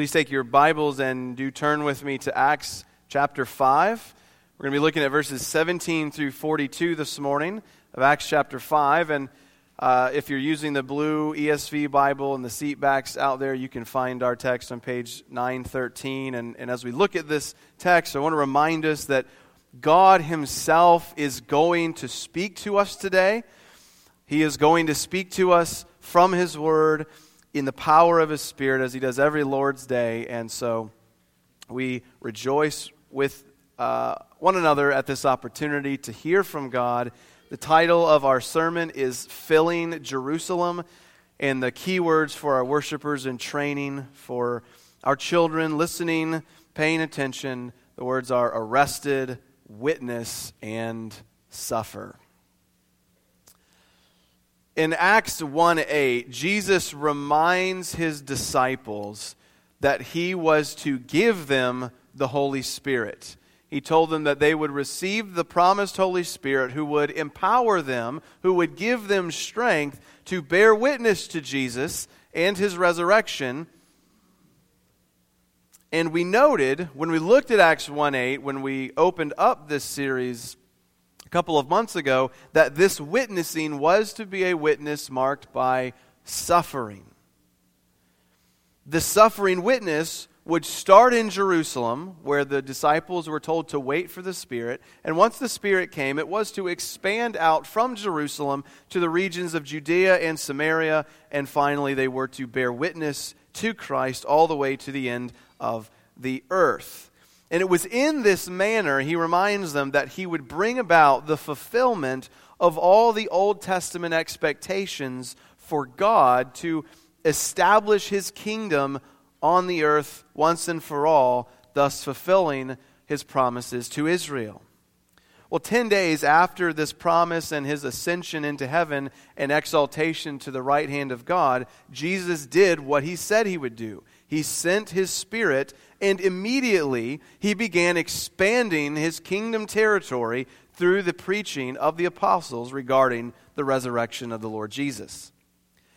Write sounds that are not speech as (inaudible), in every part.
Please take your Bibles and do turn with me to Acts chapter 5. We're going to be looking at verses 17 through 42 this morning of Acts chapter 5. And uh, if you're using the blue ESV Bible and the seat backs out there, you can find our text on page 913. And, and as we look at this text, I want to remind us that God Himself is going to speak to us today. He is going to speak to us from His Word in the power of His Spirit as He does every Lord's Day. And so we rejoice with uh, one another at this opportunity to hear from God. The title of our sermon is Filling Jerusalem. And the key words for our worshipers in training, for our children listening, paying attention, the words are arrested, witness, and suffer. In Acts 1 8, Jesus reminds his disciples that he was to give them the Holy Spirit. He told them that they would receive the promised Holy Spirit who would empower them, who would give them strength to bear witness to Jesus and his resurrection. And we noted when we looked at Acts 1 8, when we opened up this series couple of months ago that this witnessing was to be a witness marked by suffering. The suffering witness would start in Jerusalem, where the disciples were told to wait for the Spirit. And once the Spirit came, it was to expand out from Jerusalem to the regions of Judea and Samaria. And finally, they were to bear witness to Christ all the way to the end of the earth. And it was in this manner, he reminds them, that he would bring about the fulfillment of all the Old Testament expectations for God to establish his kingdom on the earth once and for all, thus fulfilling his promises to Israel. Well, 10 days after this promise and his ascension into heaven and exaltation to the right hand of God, Jesus did what he said he would do. He sent his Spirit and immediately he began expanding his kingdom territory through the preaching of the apostles regarding the resurrection of the Lord Jesus.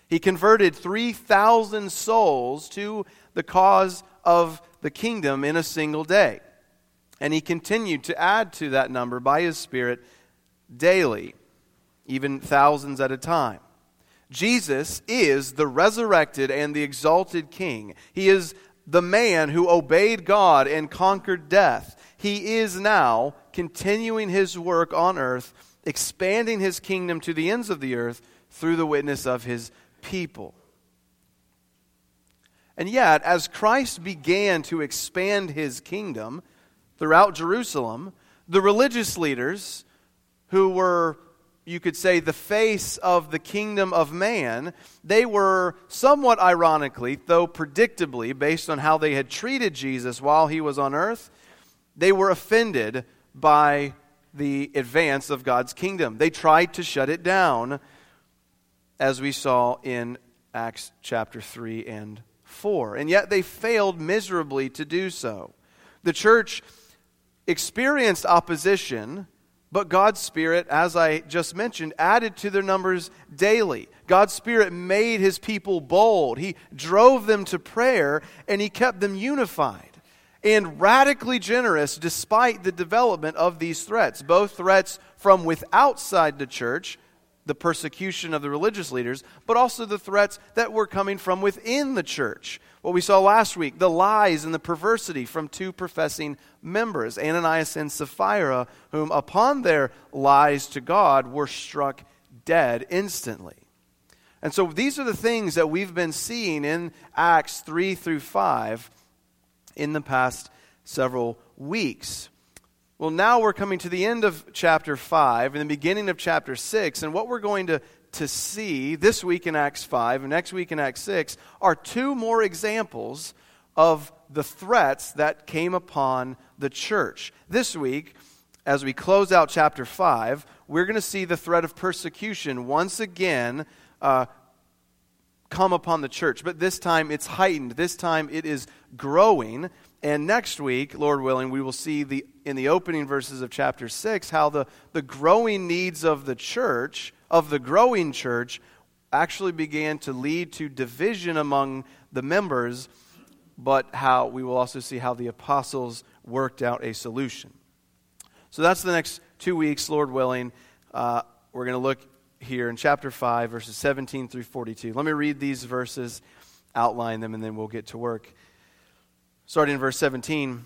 He converted 3,000 souls to the cause of the kingdom in a single day. And he continued to add to that number by his Spirit daily, even thousands at a time. Jesus is the resurrected and the exalted King. He is the man who obeyed God and conquered death. He is now continuing his work on earth, expanding his kingdom to the ends of the earth through the witness of his people. And yet, as Christ began to expand his kingdom throughout Jerusalem, the religious leaders who were you could say, the face of the kingdom of man, they were somewhat ironically, though predictably, based on how they had treated Jesus while he was on earth, they were offended by the advance of God's kingdom. They tried to shut it down, as we saw in Acts chapter 3 and 4. And yet they failed miserably to do so. The church experienced opposition but God's Spirit, as I just mentioned, added to their numbers daily. God's Spirit made his people bold. He drove them to prayer, and he kept them unified and radically generous despite the development of these threats, both threats from without the church, the persecution of the religious leaders, but also the threats that were coming from within the church what we saw last week the lies and the perversity from two professing members, Ananias and Sapphira, whom upon their lies to God were struck dead instantly. And so these are the things that we've been seeing in Acts 3 through 5 in the past several weeks. Well, now we're coming to the end of chapter 5 and the beginning of chapter 6, and what we're going to to see this week in Acts 5 and next week in Acts 6 are two more examples of the threats that came upon the church. This week, as we close out chapter 5, we're going to see the threat of persecution once again uh, come upon the church. But this time it's heightened, this time it is growing. And next week, Lord willing, we will see the, in the opening verses of chapter 6 how the, the growing needs of the church of the growing church actually began to lead to division among the members but how we will also see how the apostles worked out a solution. So that's the next two weeks, Lord willing. Uh, we're going to look here in chapter 5, verses 17 through 42. Let me read these verses, outline them, and then we'll get to work. Starting in verse 17.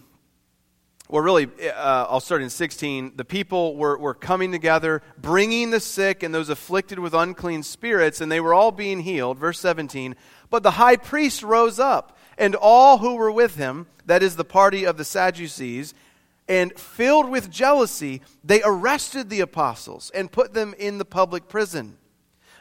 Well, really, uh, I'll start in 16. The people were, were coming together, bringing the sick and those afflicted with unclean spirits, and they were all being healed. Verse 17. But the high priest rose up, and all who were with him, that is the party of the Sadducees, and filled with jealousy, they arrested the apostles and put them in the public prison.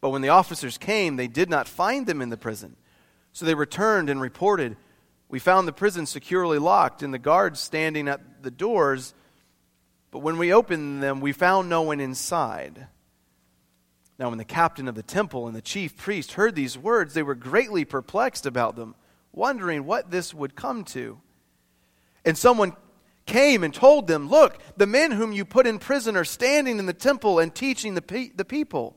But when the officers came, they did not find them in the prison. So they returned and reported, We found the prison securely locked and the guards standing at the doors, but when we opened them, we found no one inside. Now, when the captain of the temple and the chief priest heard these words, they were greatly perplexed about them wondering what this would come to. And someone came and told them, Look, the men whom you put in prison are standing in the temple and teaching the, pe- the people.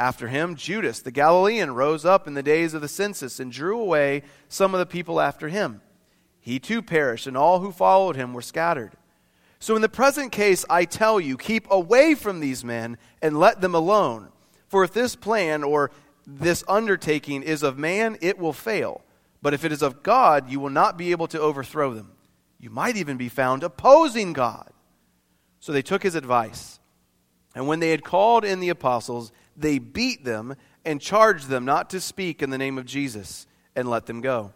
After him, Judas the Galilean rose up in the days of the census and drew away some of the people after him. He too perished, and all who followed him were scattered. So, in the present case, I tell you, keep away from these men and let them alone. For if this plan or this undertaking is of man, it will fail. But if it is of God, you will not be able to overthrow them. You might even be found opposing God. So they took his advice. And when they had called in the apostles, they beat them and charged them not to speak in the name of Jesus and let them go.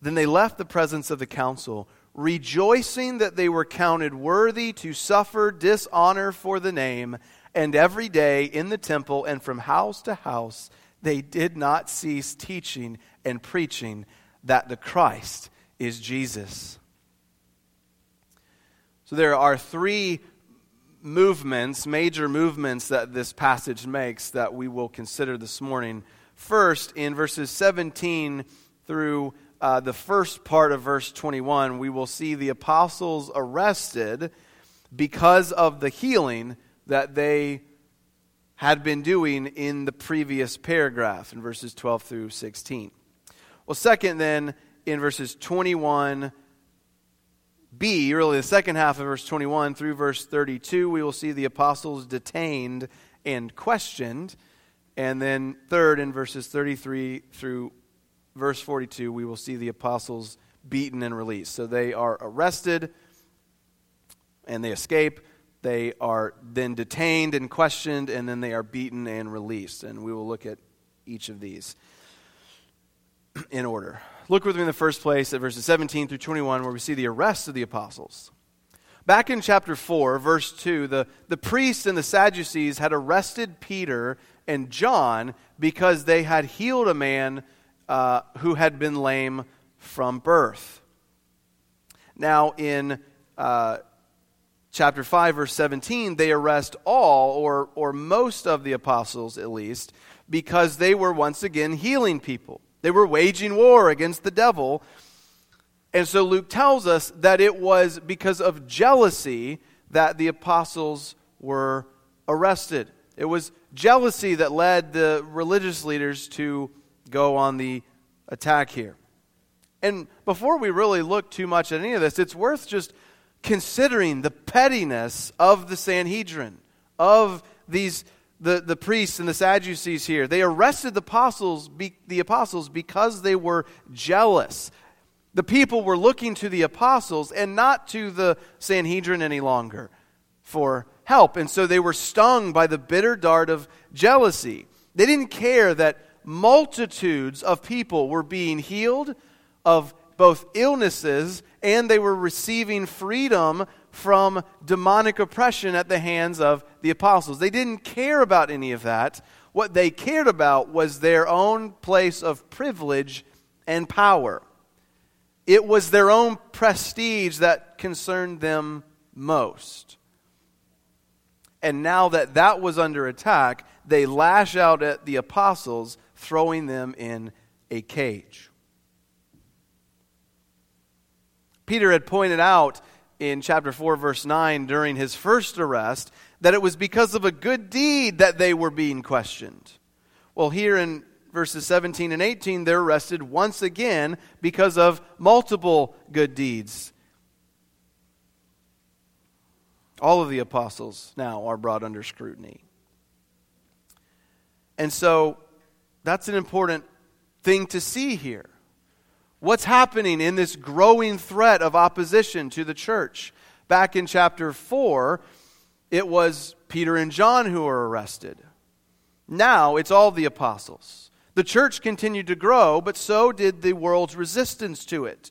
Then they left the presence of the council, rejoicing that they were counted worthy to suffer dishonor for the name. And every day in the temple and from house to house, they did not cease teaching and preaching that the Christ is Jesus. So there are three movements, major movements that this passage makes that we will consider this morning. First, in verses 17 through uh, the first part of verse 21, we will see the apostles arrested because of the healing that they had been doing in the previous paragraph in verses 12 through 16. Well, second, then, in verses 21b, really the second half of verse 21 through verse 32, we will see the apostles detained and questioned. And then, third, in verses 33 through verse 42, we will see the apostles beaten and released. So they are arrested and they escape. They are then detained and questioned, and then they are beaten and released. And we will look at each of these in order. Look with me in the first place at verses 17 through 21, where we see the arrest of the apostles. Back in chapter 4, verse 2, the, the priests and the Sadducees had arrested Peter and John because they had healed a man uh, who had been lame from birth. Now, in uh, chapter 5, verse 17, they arrest all, or, or most of the apostles at least, because they were once again healing people. They were waging war against the devil and so Luke tells us that it was because of jealousy that the apostles were arrested. It was jealousy that led the religious leaders to go on the attack here. And before we really look too much at any of this, it's worth just considering the pettiness of the Sanhedrin, of these the, the priests and the Sadducees here. They arrested the apostles, be, the apostles because they were jealous the people were looking to the apostles and not to the Sanhedrin any longer for help. And so they were stung by the bitter dart of jealousy. They didn't care that multitudes of people were being healed of both illnesses and they were receiving freedom from demonic oppression at the hands of the apostles. They didn't care about any of that. What they cared about was their own place of privilege and power. It was their own prestige that concerned them most. And now that that was under attack, they lash out at the apostles, throwing them in a cage. Peter had pointed out in chapter 4, verse 9, during his first arrest, that it was because of a good deed that they were being questioned. Well, here in verses 17 and 18, they're arrested once again because of multiple good deeds. All of the apostles now are brought under scrutiny. And so that's an important thing to see here. What's happening in this growing threat of opposition to the church? Back in chapter 4, it was Peter and John who were arrested. Now it's all the apostles. The church continued to grow, but so did the world's resistance to it.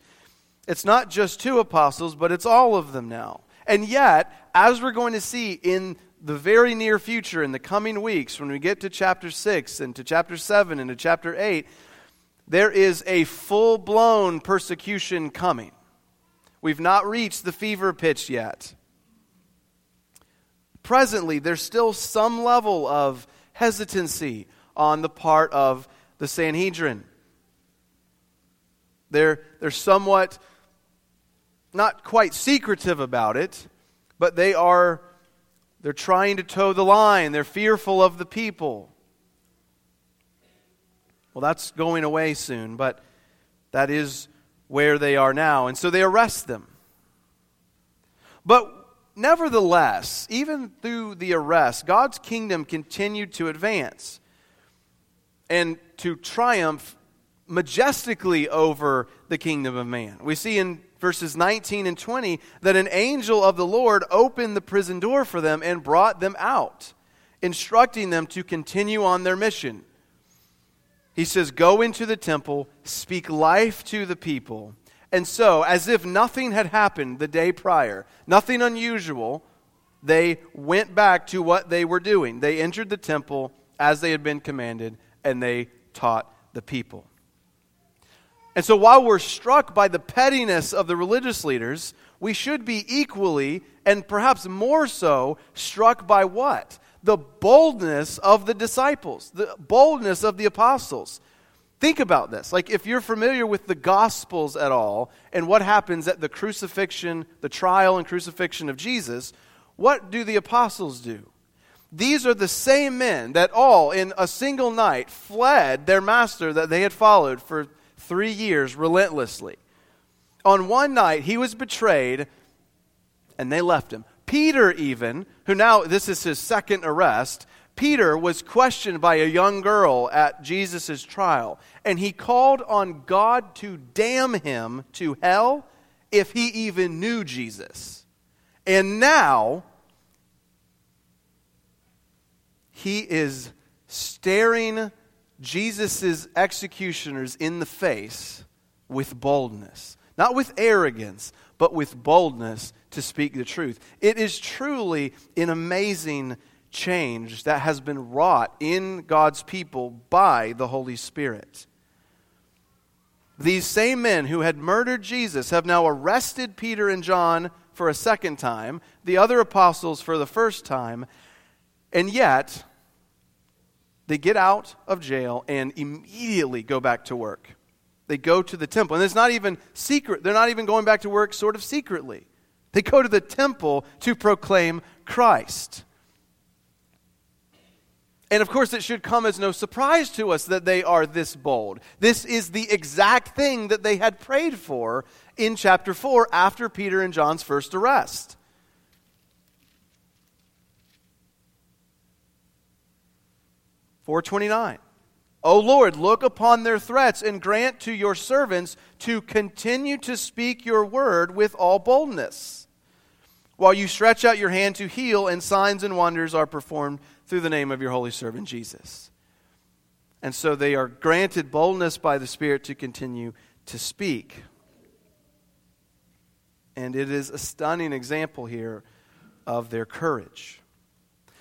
It's not just two apostles, but it's all of them now. And yet, as we're going to see in the very near future, in the coming weeks, when we get to chapter 6 and to chapter 7 and to chapter 8, there is a full blown persecution coming. We've not reached the fever pitch yet. Presently, there's still some level of hesitancy on the part of the Sanhedrin. They're, they're somewhat not quite secretive about it, but they are they're trying to toe the line. They're fearful of the people. Well, that's going away soon, but that is where they are now. And so they arrest them. But nevertheless, even through the arrest, God's kingdom continued to advance and to triumph majestically over the kingdom of man. We see in verses 19 and 20 that an angel of the Lord opened the prison door for them and brought them out, instructing them to continue on their mission. He says, Go into the temple, speak life to the people. And so, as if nothing had happened the day prior, nothing unusual, they went back to what they were doing. They entered the temple as they had been commanded and they taught the people. And so while we're struck by the pettiness of the religious leaders, we should be equally and perhaps more so struck by what? The boldness of the disciples, the boldness of the apostles. Think about this. Like, if you're familiar with the Gospels at all and what happens at the crucifixion, the trial and crucifixion of Jesus, what do the apostles do? These are the same men that all, in a single night, fled their master that they had followed for three years relentlessly. On one night, he was betrayed, and they left him. Peter, even, who now, this is his second arrest, Peter was questioned by a young girl at Jesus' trial, and he called on God to damn him to hell if he even knew Jesus. And now, he is staring Jesus' executioners in the face with boldness. not with arrogance, but with boldness to speak the truth. It is truly an amazing change that has been wrought in God's people by the Holy Spirit. These same men who had murdered Jesus have now arrested Peter and John for a second time, the other apostles for the first time, and yet they get out of jail and immediately go back to work. They go to the temple. And it's not even secret. They're not even going back to work sort of secretly. They go to the temple to proclaim Christ. And of course, it should come as no surprise to us that they are this bold. This is the exact thing that they had prayed for in chapter 4 after Peter and John's first arrest. Four twenty nine. O Lord, look upon their threats and grant to your servants to continue to speak your word with all boldness, while you stretch out your hand to heal, and signs and wonders are performed through the name of your holy servant Jesus. And so they are granted boldness by the Spirit to continue to speak. And it is a stunning example here of their courage.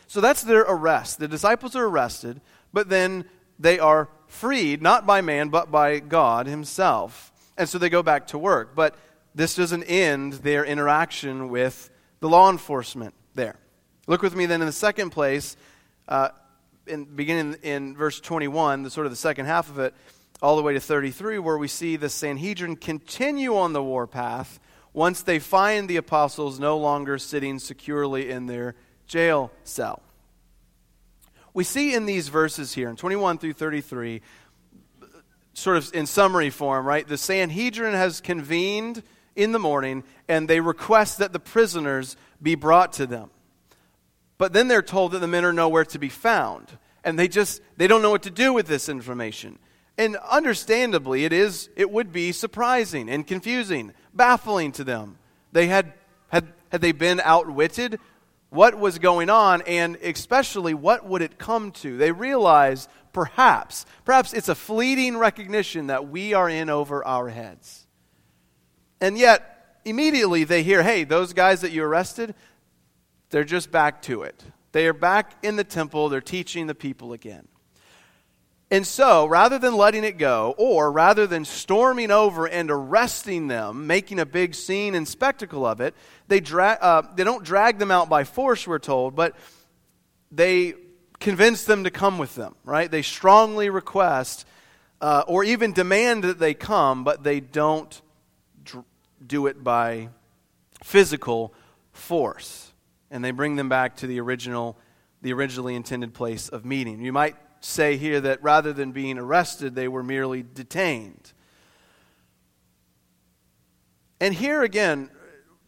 So that's their arrest. The disciples are arrested, but then they are freed, not by man, but by God Himself. And so they go back to work. But this doesn't end their interaction with the law enforcement there. Look with me then in the second place, uh, in, beginning in verse 21, the sort of the second half of it, all the way to 33, where we see the Sanhedrin continue on the warpath once they find the apostles no longer sitting securely in their jail cell we see in these verses here, in 21 through 33, sort of in summary form, right? The Sanhedrin has convened in the morning and they request that the prisoners be brought to them. But then they're told that the men are nowhere to be found. And they just they don't know what to do with this information. And understandably, it is it would be surprising and confusing, baffling to them. They had had had they been outwitted what was going on and especially what would it come to. They realize perhaps, perhaps it's a fleeting recognition that we are in over our heads. And yet, immediately they hear, hey, those guys that you arrested, they're just back to it. They are back in the temple, they're teaching the people again. And so, rather than letting it go, or rather than storming over and arresting them, making a big scene and spectacle of it, they, dra- uh, they don't drag them out by force, we're told, but they convince them to come with them, right? They strongly request uh, or even demand that they come, but they don't do it by physical force. And they bring them back to the original, the originally intended place of meeting. You might say here that rather than being arrested, they were merely detained. And here again,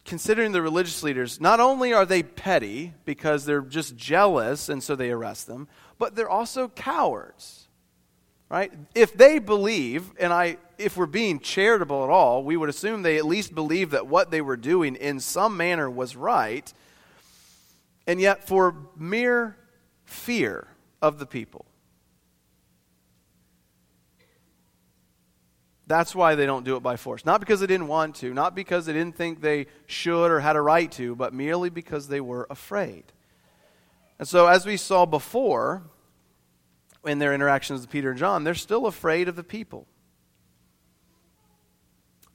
considering the religious leaders, not only are they petty because they're just jealous and so they arrest them, but they're also cowards. Right? If they believe, and I if we're being charitable at all, we would assume they at least believe that what they were doing in some manner was right. And yet for mere fear of the people, That's why they don't do it by force. Not because they didn't want to, not because they didn't think they should or had a right to, but merely because they were afraid. And so, as we saw before in their interactions with Peter and John, they're still afraid of the people.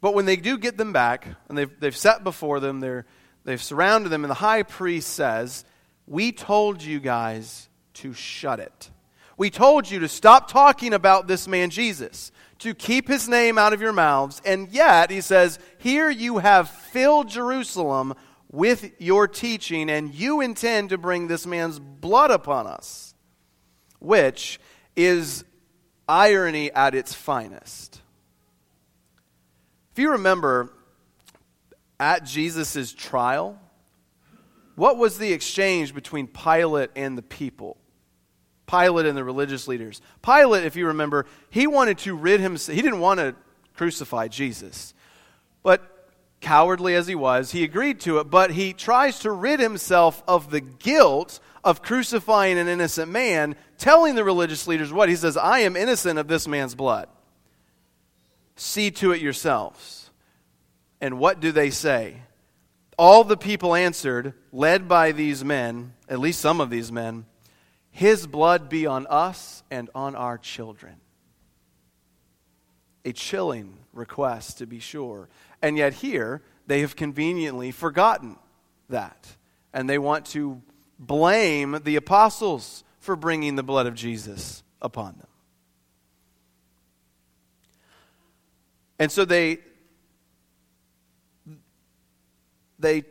But when they do get them back, and they've, they've set before them, they're, they've surrounded them, and the high priest says, We told you guys to shut it. We told you to stop talking about this man Jesus to keep his name out of your mouths. And yet, he says, Here you have filled Jerusalem with your teaching, and you intend to bring this man's blood upon us, which is irony at its finest. If you remember at Jesus' trial, what was the exchange between Pilate and the people? Pilate and the religious leaders. Pilate, if you remember, he wanted to rid himself, he didn't want to crucify Jesus. But cowardly as he was, he agreed to it, but he tries to rid himself of the guilt of crucifying an innocent man, telling the religious leaders what? He says, I am innocent of this man's blood. See to it yourselves. And what do they say? All the people answered, led by these men, at least some of these men, His blood be on us and on our children. A chilling request, to be sure. And yet, here, they have conveniently forgotten that. And they want to blame the apostles for bringing the blood of Jesus upon them. And so they, they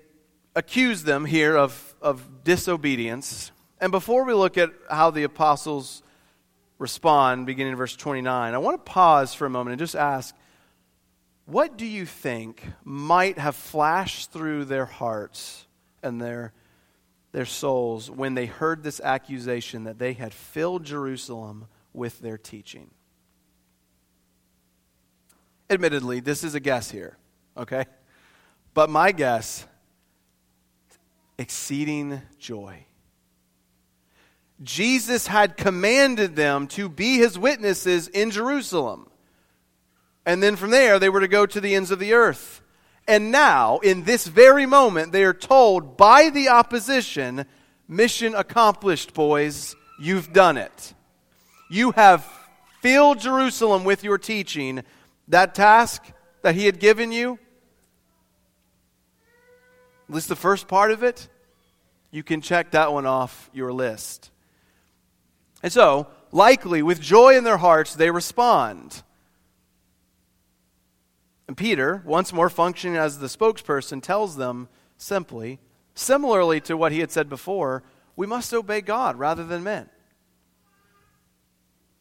accuse them here of, of disobedience. And before we look at how the apostles respond, beginning in verse 29, I want to pause for a moment and just ask what do you think might have flashed through their hearts and their, their souls when they heard this accusation that they had filled Jerusalem with their teaching? Admittedly, this is a guess here, okay? But my guess exceeding joy. Jesus had commanded them to be his witnesses in Jerusalem. And then from there, they were to go to the ends of the earth. And now, in this very moment, they are told by the opposition mission accomplished, boys. You've done it. You have filled Jerusalem with your teaching. That task that he had given you, at least the first part of it, you can check that one off your list. And so, likely, with joy in their hearts, they respond. And Peter, once more functioning as the spokesperson, tells them simply, similarly to what he had said before, we must obey God rather than men.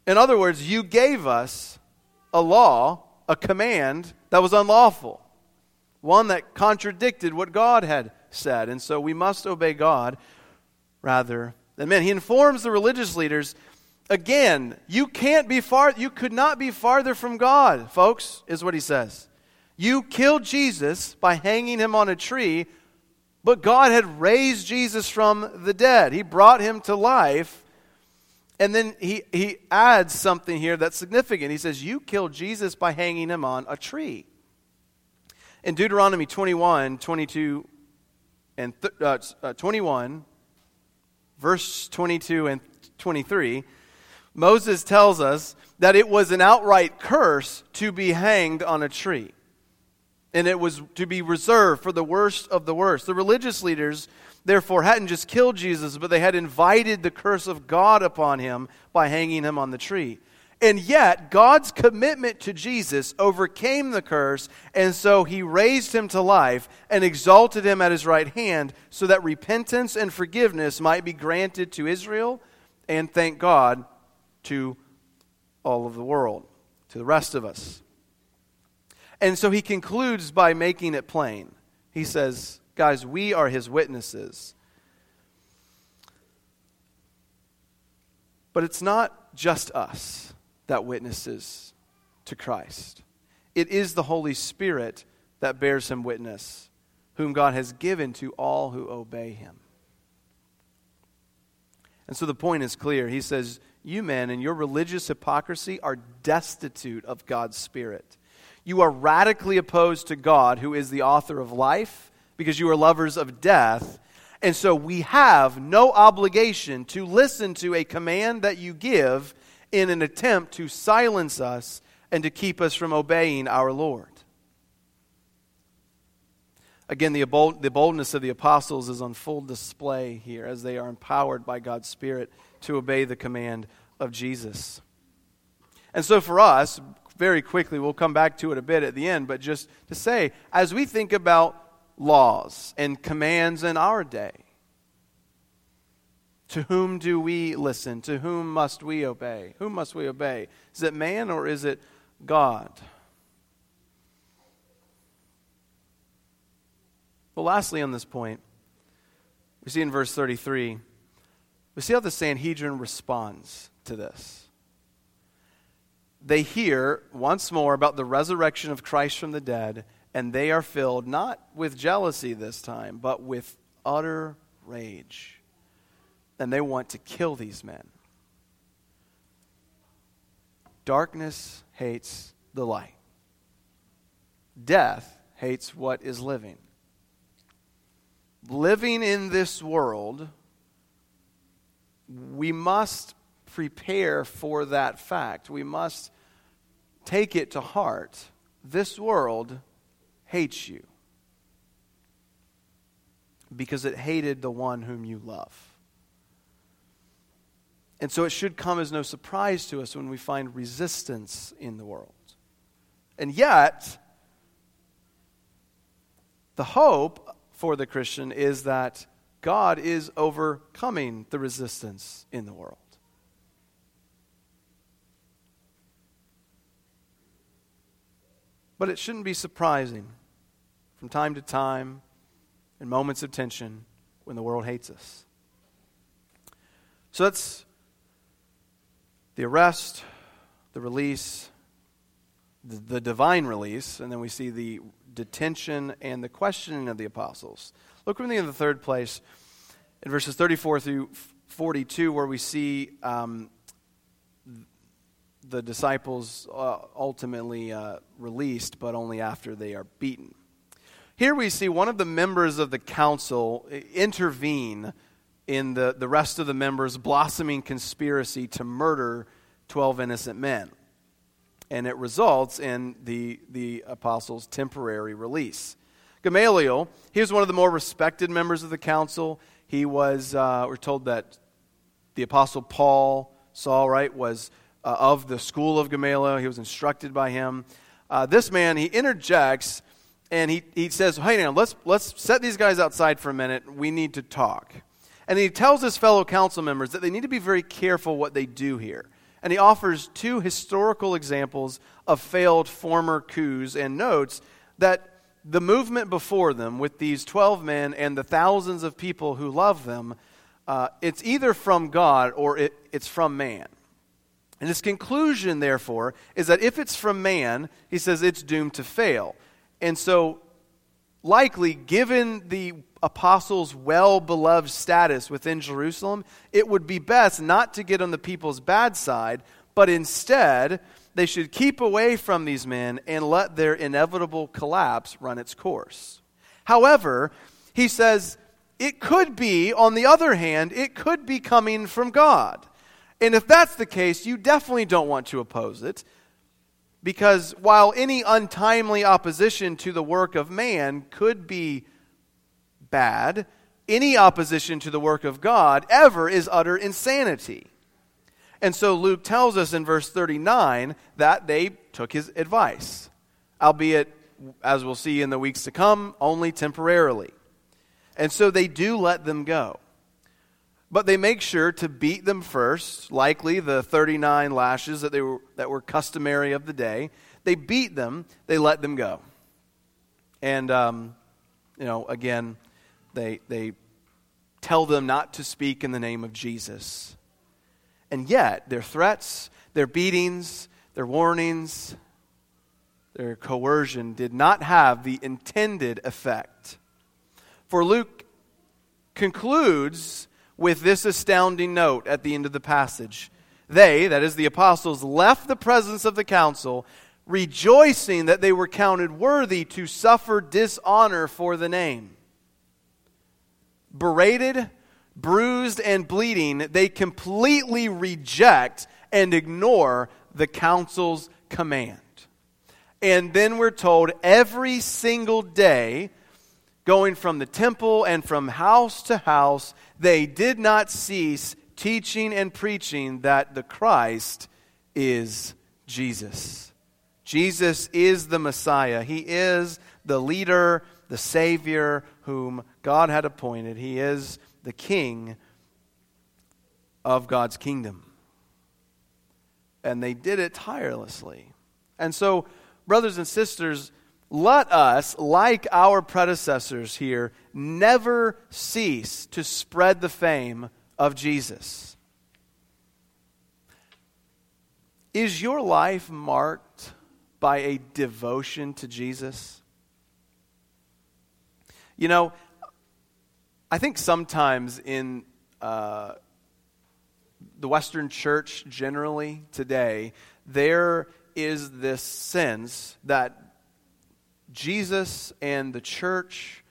In other words, you gave us a law, a command that was unlawful one that contradicted what God had said. And so we must obey God rather than men. He informs the religious leaders again, you can't be far you could not be farther from God, folks, is what he says. You killed Jesus by hanging him on a tree, but God had raised Jesus from the dead. He brought him to life. And then he, he adds something here that's significant. He says, You killed Jesus by hanging him on a tree. In Deuteronomy 21, 22, and th- uh, uh, 21, verse 22 and 23, Moses tells us that it was an outright curse to be hanged on a tree. And it was to be reserved for the worst of the worst. The religious leaders, therefore, hadn't just killed Jesus, but they had invited the curse of God upon him by hanging him on the tree. And yet, God's commitment to Jesus overcame the curse, and so he raised him to life and exalted him at his right hand so that repentance and forgiveness might be granted to Israel and, thank God, to all of the world, to the rest of us. And so he concludes by making it plain. He says, Guys, we are his witnesses. But it's not just us that witnesses to Christ. It is the Holy Spirit that bears him witness, whom God has given to all who obey him. And so the point is clear. He says, You men and your religious hypocrisy are destitute of God's Spirit. You are radically opposed to God, who is the author of life, because you are lovers of death. And so we have no obligation to listen to a command that you give in an attempt to silence us and to keep us from obeying our Lord. Again, the, bold, the boldness of the apostles is on full display here as they are empowered by God's Spirit to obey the command of Jesus. And so, for us, very quickly, we'll come back to it a bit at the end, but just to say, as we think about laws and commands in our day, to whom do we listen? To whom must we obey? Whom must we obey? Is it man or is it God? Well, lastly, on this point, we see in verse 33, we see how the Sanhedrin responds to this. They hear once more about the resurrection of Christ from the dead, and they are filled not with jealousy this time, but with utter rage and they want to kill these men. Darkness hates the light. Death hates what is living. Living in this world, we must prepare for that fact. We must take it to heart. This world hates you because it hated the one whom you love. And so it should come as no surprise to us when we find resistance in the world. And yet, the hope for the Christian is that God is overcoming the resistance in the world. But it shouldn't be surprising from time to time in moments of tension when the world hates us. So that's the arrest, the release, the, the divine release, and then we see the detention and the questioning of the apostles. Look with me in the third place in verses 34 through 42, where we see um, the disciples uh, ultimately uh, released, but only after they are beaten. Here we see one of the members of the council intervene in the, the rest of the members' blossoming conspiracy to murder 12 innocent men. And it results in the, the apostles' temporary release. Gamaliel, he was one of the more respected members of the council. He was, uh, we're told that the apostle Paul, Saul, right, was uh, of the school of Gamaliel. He was instructed by him. Uh, this man, he interjects and he, he says, Hey, now let's, let's set these guys outside for a minute. We need to talk. And he tells his fellow council members that they need to be very careful what they do here. And he offers two historical examples of failed former coups and notes that the movement before them, with these 12 men and the thousands of people who love them, uh, it's either from God or it, it's from man. And his conclusion, therefore, is that if it's from man, he says it's doomed to fail. And so, likely, given the apostles' well beloved status within Jerusalem, it would be best not to get on the people's bad side, but instead, they should keep away from these men and let their inevitable collapse run its course. However, he says, it could be, on the other hand, it could be coming from God. And if that's the case, you definitely don't want to oppose it. Because while any untimely opposition to the work of man could be bad, any opposition to the work of God ever is utter insanity. And so Luke tells us in verse 39 that they took his advice, albeit, as we'll see in the weeks to come, only temporarily. And so they do let them go. But they make sure to beat them first, likely the 39 lashes that, they were, that were customary of the day. They beat them, they let them go. And, um, you know, again, they, they tell them not to speak in the name of Jesus. And yet, their threats, their beatings, their warnings, their coercion did not have the intended effect. For Luke concludes with this astounding note at the end of the passage. They, that is the apostles, left the presence of the council, rejoicing that they were counted worthy to suffer dishonor for the name. Berated, bruised, and bleeding, they completely reject and ignore the council's command. And then we're told every single day, going from the temple and from house to house, they did not cease teaching and preaching that the Christ is Jesus. Jesus is the Messiah. He is the leader, the Savior whom God had appointed. He is the King of God's kingdom. And they did it tirelessly. And so, brothers and sisters, let us, like our predecessors here, never cease to spread the fame of Jesus. Is your life marked by a devotion to Jesus? You know, I think sometimes in uh, the Western church generally today, there is this sense that Jesus and the church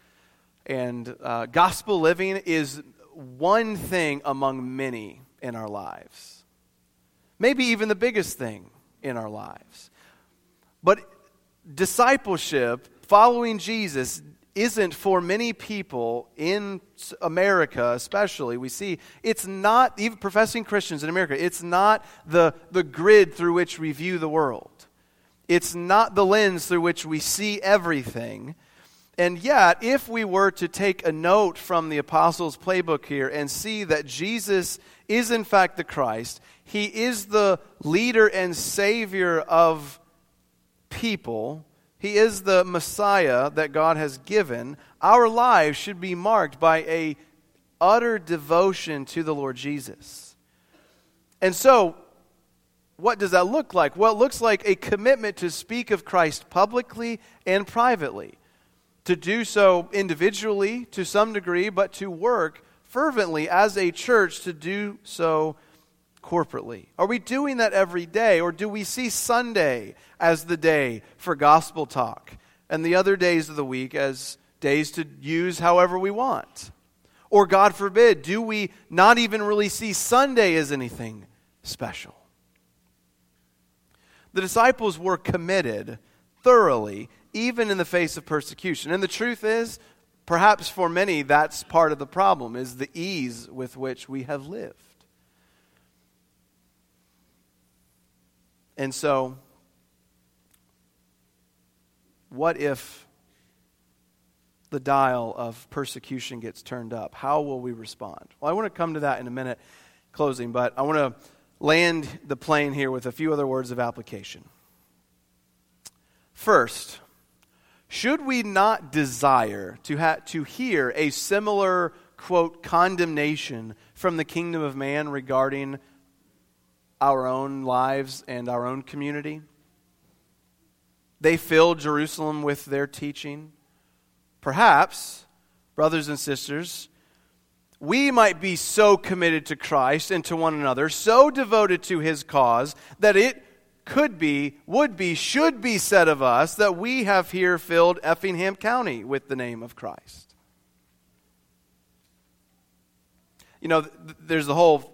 and uh, gospel living is one thing among many in our lives. Maybe even the biggest thing in our lives. But discipleship, following Jesus, isn't for many people in America, especially. We see it's not, even professing Christians in America, it's not the, the grid through which we view the world. It's not the lens through which we see everything. And yet, if we were to take a note from the Apostles' playbook here and see that Jesus is in fact the Christ, he is the leader and savior of people, he is the Messiah that God has given, our lives should be marked by a utter devotion to the Lord Jesus. And so, what does that look like? Well, it looks like a commitment to speak of Christ publicly and privately, to do so individually to some degree, but to work fervently as a church to do so corporately. Are we doing that every day, or do we see Sunday as the day for gospel talk and the other days of the week as days to use however we want? Or, God forbid, do we not even really see Sunday as anything special? The disciples were committed thoroughly, even in the face of persecution. And the truth is, perhaps for many, that's part of the problem, is the ease with which we have lived. And so, what if the dial of persecution gets turned up? How will we respond? Well, I want to come to that in a minute, closing, but I want to land the plane here with a few other words of application. First, should we not desire to, ha- to hear a similar, quote, condemnation from the kingdom of man regarding our own lives and our own community? They filled Jerusalem with their teaching. Perhaps, brothers and sisters, we might be so committed to Christ and to one another, so devoted to his cause, that it could be, would be, should be said of us that we have here filled Effingham County with the name of Christ. You know, there's the whole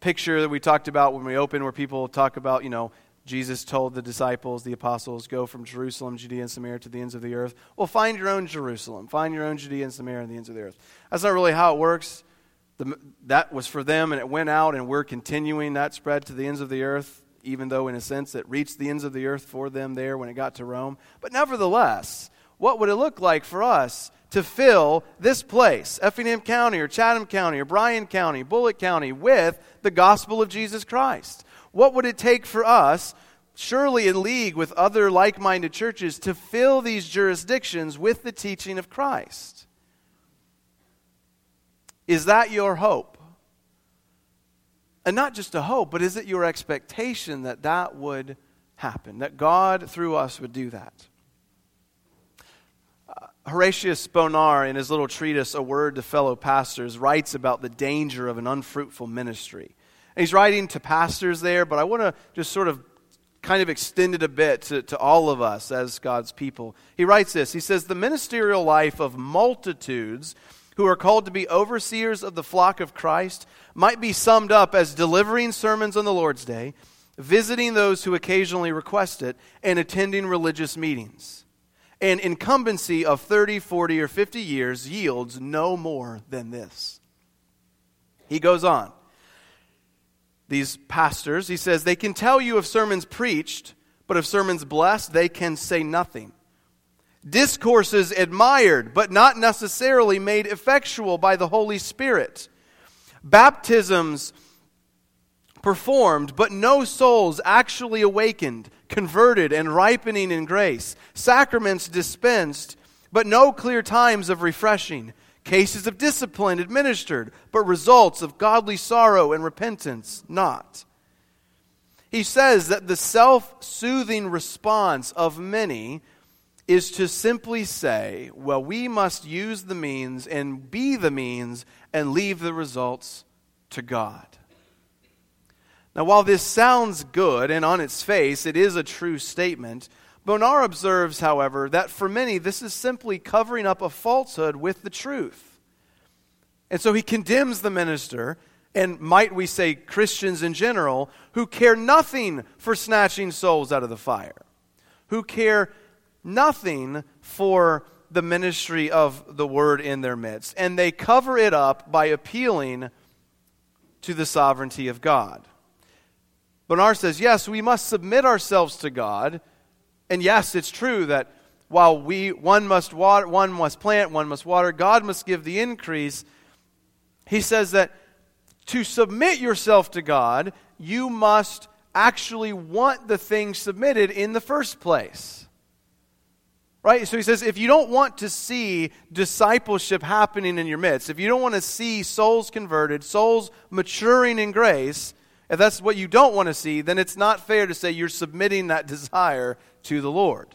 picture that we talked about when we opened where people talk about, you know, Jesus told the disciples, the apostles, go from Jerusalem, Judea, and Samaria to the ends of the earth. Well, find your own Jerusalem. Find your own Judea and Samaria and the ends of the earth. That's not really how it works. The, that was for them, and it went out, and we're continuing that spread to the ends of the earth, even though, in a sense, it reached the ends of the earth for them there when it got to Rome. But nevertheless, what would it look like for us to fill this place, Effingham County or Chatham County or Bryan County, Bulloch County, with the gospel of Jesus Christ? What would it take for us, surely in league with other like minded churches, to fill these jurisdictions with the teaching of Christ? Is that your hope? And not just a hope, but is it your expectation that that would happen, that God through us would do that? Uh, Horatius Bonar, in his little treatise, A Word to Fellow Pastors, writes about the danger of an unfruitful ministry. And he's writing to pastors there, but I want to just sort of kind of extend it a bit to, to all of us as God's people. He writes this He says, The ministerial life of multitudes who are called to be overseers of the flock of Christ might be summed up as delivering sermons on the Lord's Day, visiting those who occasionally request it, and attending religious meetings. An incumbency of 30, 40, or 50 years yields no more than this. He goes on these pastors. He says, They can tell you of sermons preached, but of sermons blessed, they can say nothing. Discourses admired, but not necessarily made effectual by the Holy Spirit. Baptisms performed, but no souls actually awakened, converted, and ripening in grace. Sacraments dispensed, but no clear times of refreshing cases of discipline administered, but results of godly sorrow and repentance not. He says that the self soothing response of many is to simply say, well, we must use the means and be the means and leave the results to God. Now, while this sounds good and on its face, it is a true statement, Bonar observes, however, that for many this is simply covering up a falsehood with the truth. And so he condemns the minister, and might we say Christians in general, who care nothing for snatching souls out of the fire, who care nothing for the ministry of the word in their midst. And they cover it up by appealing to the sovereignty of God. Bonar says, yes, we must submit ourselves to God and yes, it's true that while we one must water, one must plant, one must water, God must give the increase. He says that to submit yourself to God, you must actually want the thing submitted in the first place. Right? So he says if you don't want to see discipleship happening in your midst, if you don't want to see souls converted, souls maturing in grace, if that's what you don't want to see, then it's not fair to say you're submitting that (laughs) desire to the Lord.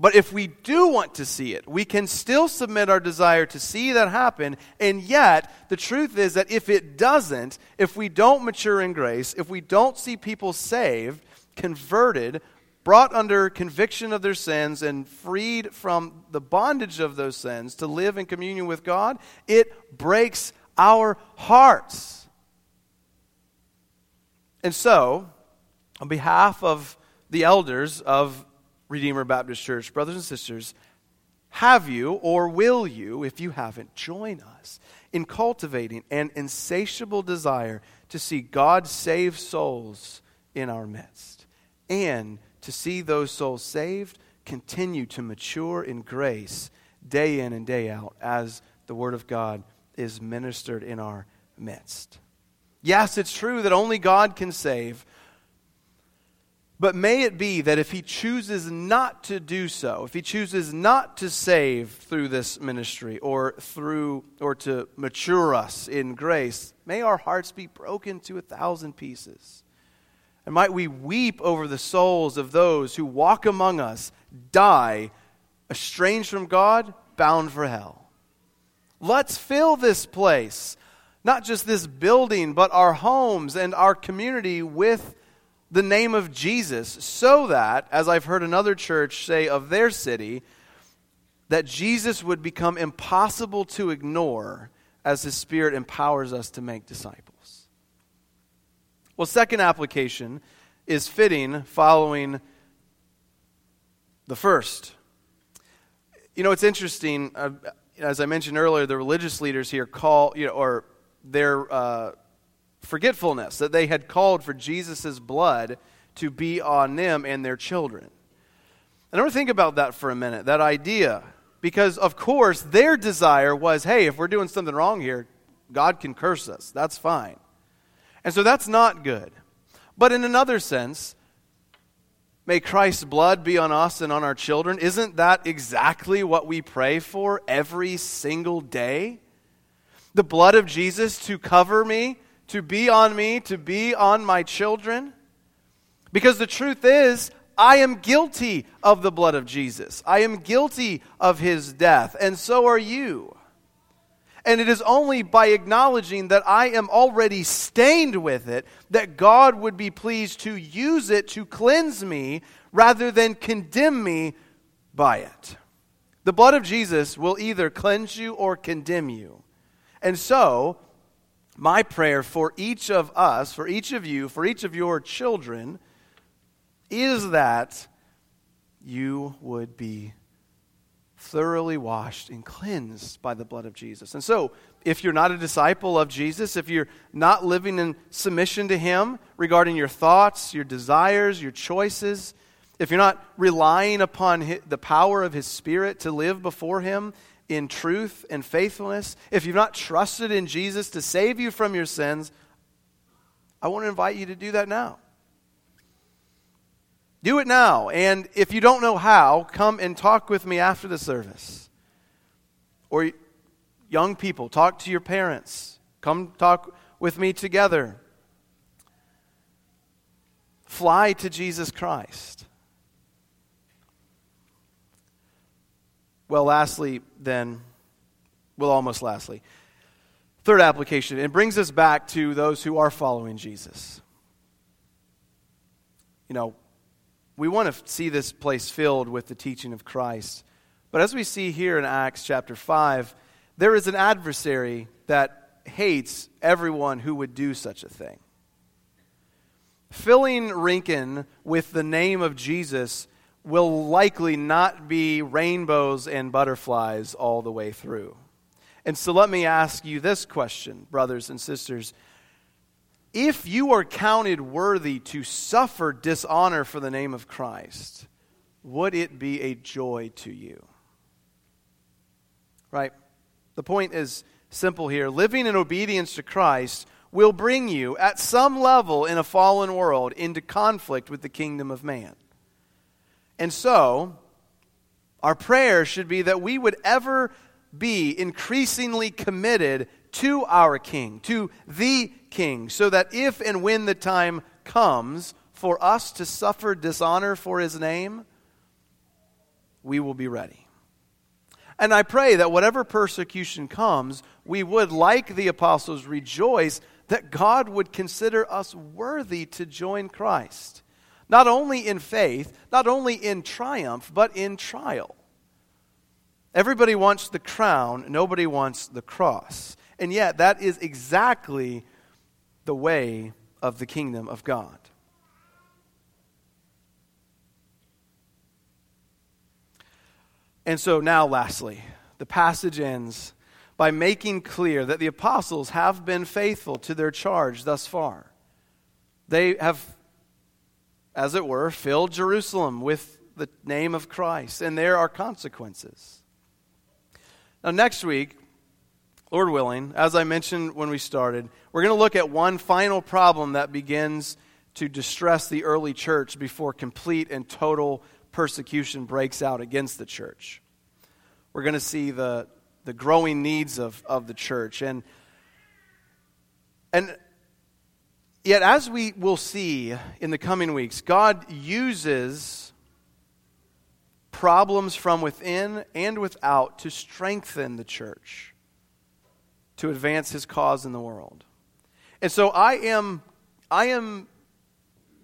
But if we do want to see it, we can still submit our desire to see that happen. And yet, the truth is that if it doesn't, if we don't mature in grace, if we don't see people saved, converted, brought under conviction of their sins, and freed from the bondage of those sins to live in communion with God, it breaks our hearts. And so, on behalf of the elders of Redeemer Baptist Church, brothers and sisters, have you or will you, if you haven't, join us in cultivating an insatiable desire to see God save souls in our midst and to see those souls saved continue to mature in grace day in and day out as the Word of God is ministered in our midst. Yes, it's true that only God can save. But may it be that if he chooses not to do so, if he chooses not to save through this ministry or through or to mature us in grace, may our hearts be broken to a thousand pieces. And might we weep over the souls of those who walk among us, die, estranged from God, bound for hell. Let's fill this place not just this building, but our homes and our community with the name of Jesus, so that, as I've heard another church say of their city, that Jesus would become impossible to ignore as His Spirit empowers us to make disciples. Well, second application is fitting following the first. You know, it's interesting. Uh, as I mentioned earlier, the religious leaders here call, you know, or their uh, forgetfulness, that they had called for Jesus' blood to be on them and their children. And I want to think about that for a minute, that idea. Because, of course, their desire was hey, if we're doing something wrong here, God can curse us. That's fine. And so that's not good. But in another sense, may Christ's blood be on us and on our children. Isn't that exactly what we pray for every single day? The blood of Jesus to cover me, to be on me, to be on my children? Because the truth is, I am guilty of the blood of Jesus. I am guilty of his death, and so are you. And it is only by acknowledging that I am already stained with it that God would be pleased to use it to cleanse me rather than condemn me by it. The blood of Jesus will either cleanse you or condemn you. And so, my prayer for each of us, for each of you, for each of your children, is that you would be thoroughly washed and cleansed by the blood of Jesus. And so, if you're not a disciple of Jesus, if you're not living in submission to Him regarding your thoughts, your desires, your choices, if you're not relying upon the power of His Spirit to live before Him in truth and faithfulness, if you've not trusted in Jesus to save you from your sins, I want to invite you to do that now. Do it now. And if you don't know how, come and talk with me after the service. Or young people, talk to your parents. Come talk with me together. Fly to Jesus Christ. Well, lastly, then, well, almost lastly, third application, it brings us back to those who are following Jesus. You know, we want to see this place filled with the teaching of Christ. But as we see here in Acts chapter 5, there is an adversary that hates everyone who would do such a thing. Filling Rincon with the name of Jesus will likely not be rainbows and butterflies all the way through. And so let me ask you this question, brothers and sisters. If you are counted worthy to suffer dishonor for the name of Christ, would it be a joy to you? Right? The point is simple here. Living in obedience to Christ will bring you, at some level in a fallen world, into conflict with the kingdom of man. And so, our prayer should be that we would ever be increasingly committed to our King, to the King, so that if and when the time comes for us to suffer dishonor for his name, we will be ready. And I pray that whatever persecution comes, we would, like the apostles, rejoice that God would consider us worthy to join Christ not only in faith, not only in triumph, but in trial. Everybody wants the crown, nobody wants the cross. And yet, that is exactly the way of the kingdom of God. And so, now, lastly, the passage ends by making clear that the apostles have been faithful to their charge thus far. They have as it were, fill Jerusalem with the name of Christ, and there are consequences. Now, next week, Lord willing, as I mentioned when we started, we're going to look at one final problem that begins to distress the early church before complete and total persecution breaks out against the church. We're going to see the, the growing needs of, of the church. And, and Yet, as we will see in the coming weeks, God uses problems from within and without to strengthen the church, to advance his cause in the world. And so I am, I am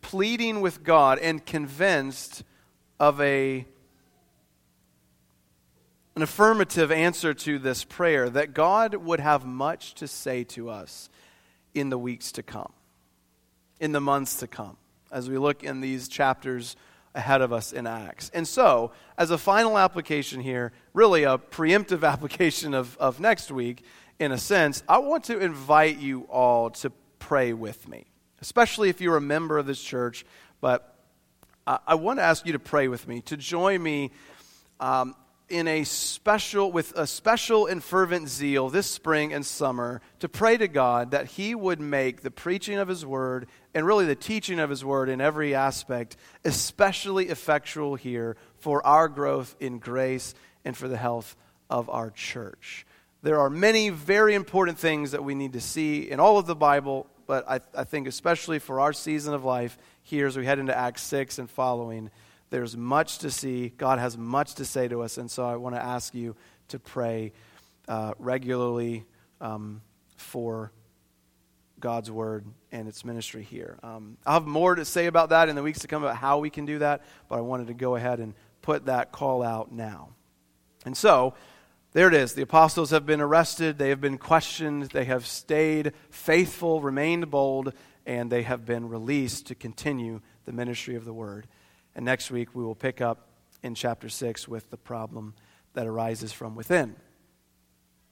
pleading with God and convinced of a, an affirmative answer to this prayer that God would have much to say to us in the weeks to come in the months to come as we look in these chapters ahead of us in Acts. And so, as a final application here, really a preemptive (laughs) application of, of next week, in a sense, I want to invite you all to pray with me, especially if you're a member of this church. But I, I want to ask you to pray with me, to join me um, in a special with a special and fervent zeal this spring and summer to pray to God that he would make the preaching of his word and really the teaching of his word in every aspect especially effectual here for our growth in grace and for the health of our church. There are many very important things that we need to see in all of the Bible, but I, I think especially for our season of life here as we head into Acts 6 and following there's much to see. God has much to say to us. And so I want to ask you to pray uh, regularly um, for God's word and its ministry here. Um, I'll have more to say about that in the weeks to come about how we can do that, but I wanted to go ahead and put that call out now. And so, there it is. The apostles have been arrested, they have been questioned, they have stayed faithful, remained bold, and they have been released to continue the ministry of the word. And next week we will pick up in chapter 6 with the problem that arises from within.